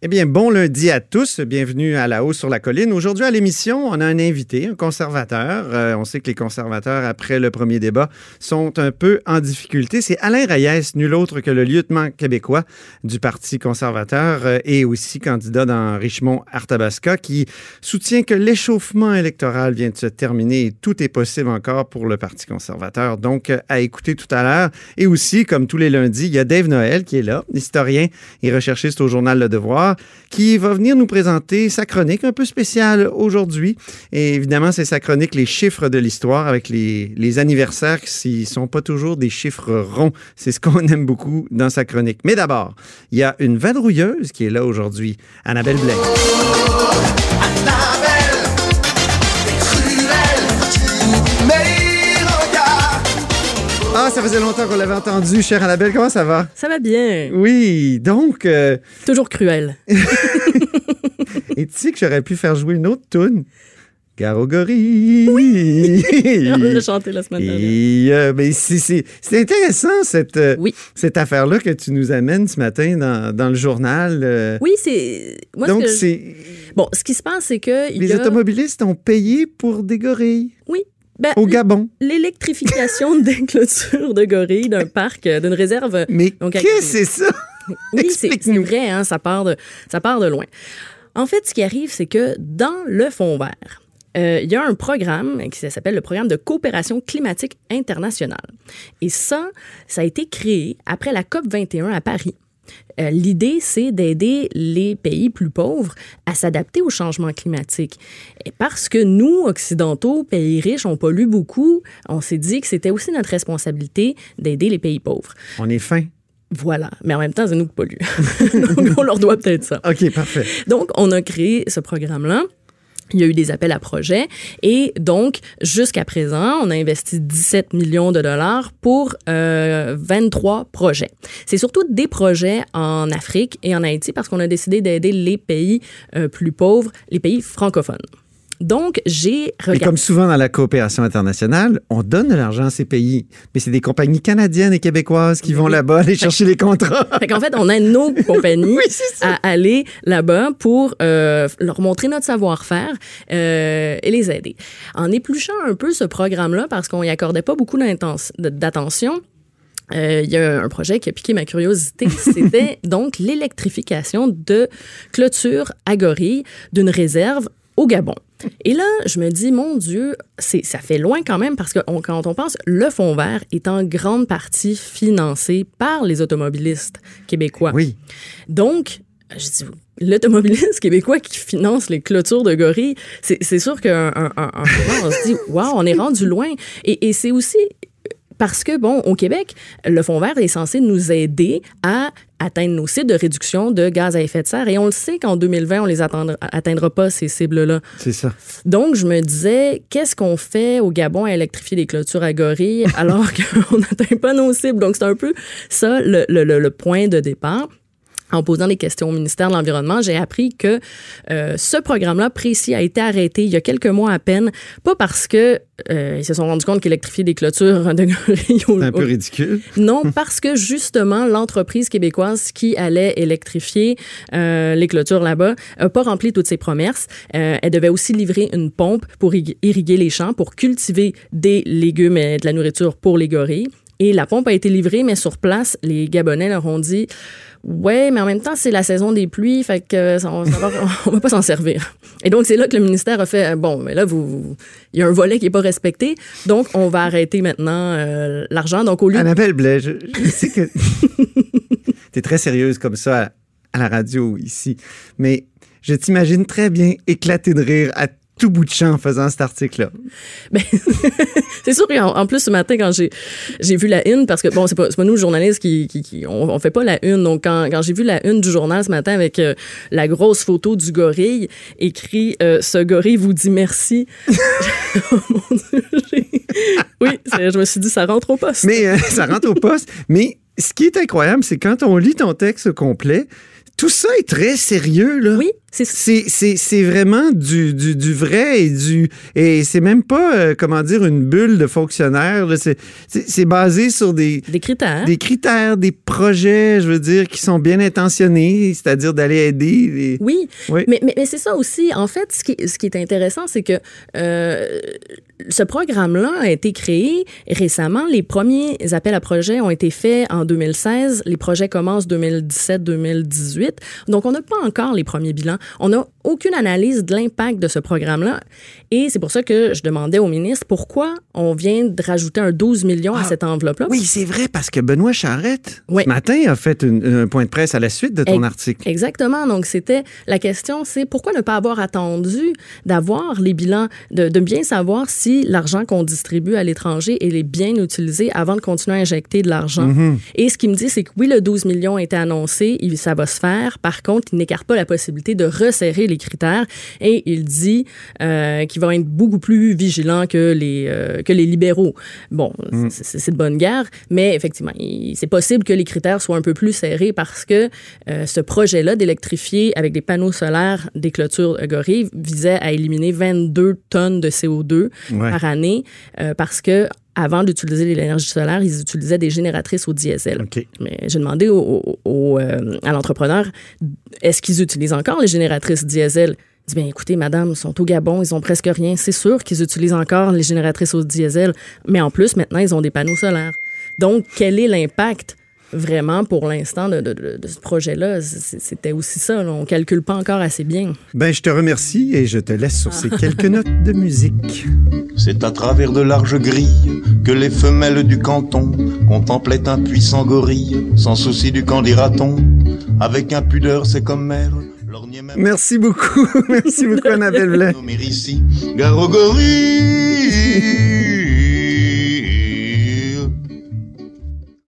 Eh bien, bon lundi à tous. Bienvenue à la hausse sur la colline. Aujourd'hui, à l'émission, on a un invité, un conservateur. Euh, on sait que les conservateurs, après le premier débat, sont un peu en difficulté. C'est Alain Reyes, nul autre que le lieutenant québécois du Parti conservateur euh, et aussi candidat dans Richmond-Arthabasca, qui soutient que l'échauffement électoral vient de se terminer et tout est possible encore pour le Parti conservateur. Donc, euh, à écouter tout à l'heure. Et aussi, comme tous les lundis, il y a Dave Noël qui est là, historien et recherchiste au journal Le Devoir qui va venir nous présenter sa chronique un peu spéciale aujourd'hui. Et évidemment, c'est sa chronique Les chiffres de l'histoire avec les, les anniversaires qui ne sont pas toujours des chiffres ronds. C'est ce qu'on aime beaucoup dans sa chronique. Mais d'abord, il y a une vadrouilleuse qui est là aujourd'hui, Annabelle Blais. Ah, ça faisait longtemps qu'on l'avait entendu, chère Annabelle. Comment ça va? Ça va bien. Oui, donc. euh, Toujours cruel. Et tu sais que j'aurais pu faire jouer une autre tune? Garogori. Oui. On l'a chanté la semaine dernière. Euh, ben, c'est- c'est c'est intéressant, cette, euh, Oui. cette affaire-là que tu nous amènes ce matin dans, dans le journal. euh. Oui, c'est. Donc, que je- c'est Bon, ce qui se passe, c'est que. les y a... automobilistes ont payé pour des gorilles Oui. Ben, au Gabon. L'électrification des clôtures de gorilles d'un parc, euh, d'une réserve. Mais qu'est-ce que c'est ça? Oui, c'est vrai, hein, ça, part de, ça part de loin. En fait, ce qui arrive, c'est que dans le fond vert, euh, il y a un programme qui s'appelle le programme de coopération climatique internationale. Et ça, ça a été créé après la COP 21 à Paris. Euh, L'idée, c'est d'aider les pays plus pauvres à s'adapter au changement climatique. Et parce que nous, Occidentaux, pays riches, on pollue beaucoup, on s'est dit que c'était aussi notre responsabilité d'aider les pays pauvres. On est fin. Voilà. Mais en même temps, c'est nous qui polluons. Donc, on leur doit peut-être ça. OK, parfait. Donc, on a créé ce programme-là. Il y a eu des appels à projets et donc jusqu'à présent, on a investi 17 millions de dollars pour euh, 23 projets. C'est surtout des projets en Afrique et en Haïti parce qu'on a décidé d'aider les pays euh, plus pauvres, les pays francophones. Donc, j'ai Et regardé. comme souvent dans la coopération internationale, on donne de l'argent à ces pays, mais c'est des compagnies canadiennes et québécoises qui vont là-bas aller chercher les contrats. Fait qu'en fait, on aide nos compagnies Oui, à aller là-bas pour euh, leur montrer notre savoir-faire euh, et les aider. En épluchant un peu ce programme-là, parce qu'on y accordait pas beaucoup d'attention, euh, il y a un projet qui a piqué ma curiosité. C'était donc l'électrification de clôture à gorilles d'une réserve au Gabon. Et là, je me dis, mon Dieu, ça fait loin quand même parce que on- quand on pense, le Fonds vert est en grande partie financé par les automobilistes québécois. Oui. Donc, je dis, l'automobiliste québécois qui finance les clôtures de gorilles, c'est, sûr qu'un un, un- un moment, on se dit, waouh, on est rendu loin. Et, et c'est aussi parce que, bon, au Québec, le Fonds vert est censé nous aider à atteindre nos cibles de réduction de gaz à effet de serre. Et on le sait qu'en 2020, on les atteindra, atteindra pas, ces cibles-là. C'est ça. Donc, je me disais, qu'est-ce qu'on fait au Gabon à électrifier des clôtures à gorilles alors qu'on n'atteint pas nos cibles? Donc, c'est un peu ça le- le point de départ. En posant des questions au ministère de l'Environnement, j'ai appris que euh, ce programme-là précis a été arrêté il y a quelques mois à peine, pas parce que euh, ils se sont rendus compte qu'électrifier des clôtures de C'est un peu ridicule. non, parce que justement, l'entreprise québécoise qui allait électrifier euh, les clôtures là-bas n'a pas rempli toutes ses promesses. Elle devait aussi livrer une pompe pour ig- irriguer les champs, pour cultiver des légumes et de la nourriture pour les gorilles. Et la pompe a été livrée, mais sur place, les Gabonais leur ont dit Ouais, mais en même temps, c'est la saison des pluies, fait que on, ça va, pas s'en servir. Et donc, c'est là que le ministère a fait Bon, mais là, vous, il y a un volet qui est pas respecté, donc on va arrêter maintenant euh, l'argent. Donc, au lieu Annabelle Blais, je, je sais que tu es très sérieuse comme ça à, à la radio ici, mais je t'imagine très bien éclater de rire à tout bout de champ en faisant cet article-là. Ben, c'est sûr qu'en en plus, ce matin, quand j'ai, j'ai vu la une, parce que, bon, c'est pas, pas nous, journalistes, qui, qui, qui- on, on fait pas la une. Donc, quand, quand j'ai vu la une du journal ce matin avec euh, la grosse photo du gorille, écrit euh, Ce gorille vous dit merci. oh mon Dieu, Oui, je me suis dit, ça rentre au poste. Mais euh, ça rentre au poste. Mais ce qui est incroyable, c'est quand on lit ton texte au complet, tout ça est très sérieux, là. Oui, C'est vraiment du, du, du, vrai et du. Et c'est même pas, euh, comment dire, une bulle de fonctionnaires. C'est basé sur des. Des critères. Des critères, des projets, je veux dire, qui sont bien intentionnés, c'est-à-dire d'aller aider. Oui. oui. Mais, mais, mais c'est ça aussi. En fait, ce qui, ce qui est intéressant, c'est que euh, ce programme-là a été créé récemment. Les premiers appels à projets ont été faits en 2016. Les projets commencent 2017-2018. Donc, on n'a pas encore les premiers bilans. On n'a aucune analyse de l'impact de ce programme-là. Et c'est pour ça que je demandais au ministre pourquoi on vient de rajouter un 12 millions à ah, cette enveloppe-là. Oui, c'est vrai, parce que Benoît Charrette, ce matin, a fait un point de presse à la suite de ton article. Exactement. Donc, c'était la question, c'est pourquoi ne pas avoir attendu d'avoir les bilans, de, de bien savoir si l'argent qu'on distribue à l'étranger est bien utilisé avant de continuer à injecter de l'argent. Mhm. Et ce qu'il me dit, c'est que oui, le 12 millions a été annoncé, ça va se faire. Par contre, il n'écarte pas la possibilité de resserrer les critères et il dit euh, qu'il va être beaucoup plus vigilant que les, euh, que les libéraux. Bon, mhm. c'est de bonne guerre, mais effectivement, c'est possible que les critères soient un peu plus serrés parce que euh, ce projet-là d'électrifier avec des panneaux solaires des clôtures Gorille visait à éliminer 22 tonnes de CO2 par année euh, parce que avant d'utiliser l'énergie solaire, ils utilisaient des génératrices au diesel. Mais j'ai demandé au, euh, à l'entrepreneur, est-ce qu'ils utilisent encore les génératrices diesel? Il dit, bien, écoutez, madame, ils sont au Gabon, ils ont presque rien. C'est sûr qu'ils utilisent encore les génératrices au diesel, mais en plus, maintenant, ils ont des panneaux solaires. Donc, quel est l'impact vraiment pour l'instant de, ce projet-là. C'était aussi ça. On ne calcule pas encore assez bien. Ben, je te remercie et je te laisse sur ces quelques notes de musique. C'est à travers de larges grilles que les femelles du canton contemplaient un puissant gorille, sans souci du camp dira-t-on. Avec impudeur, c'est comme mère. Merci beaucoup. Merci beaucoup, Annabelle Blais.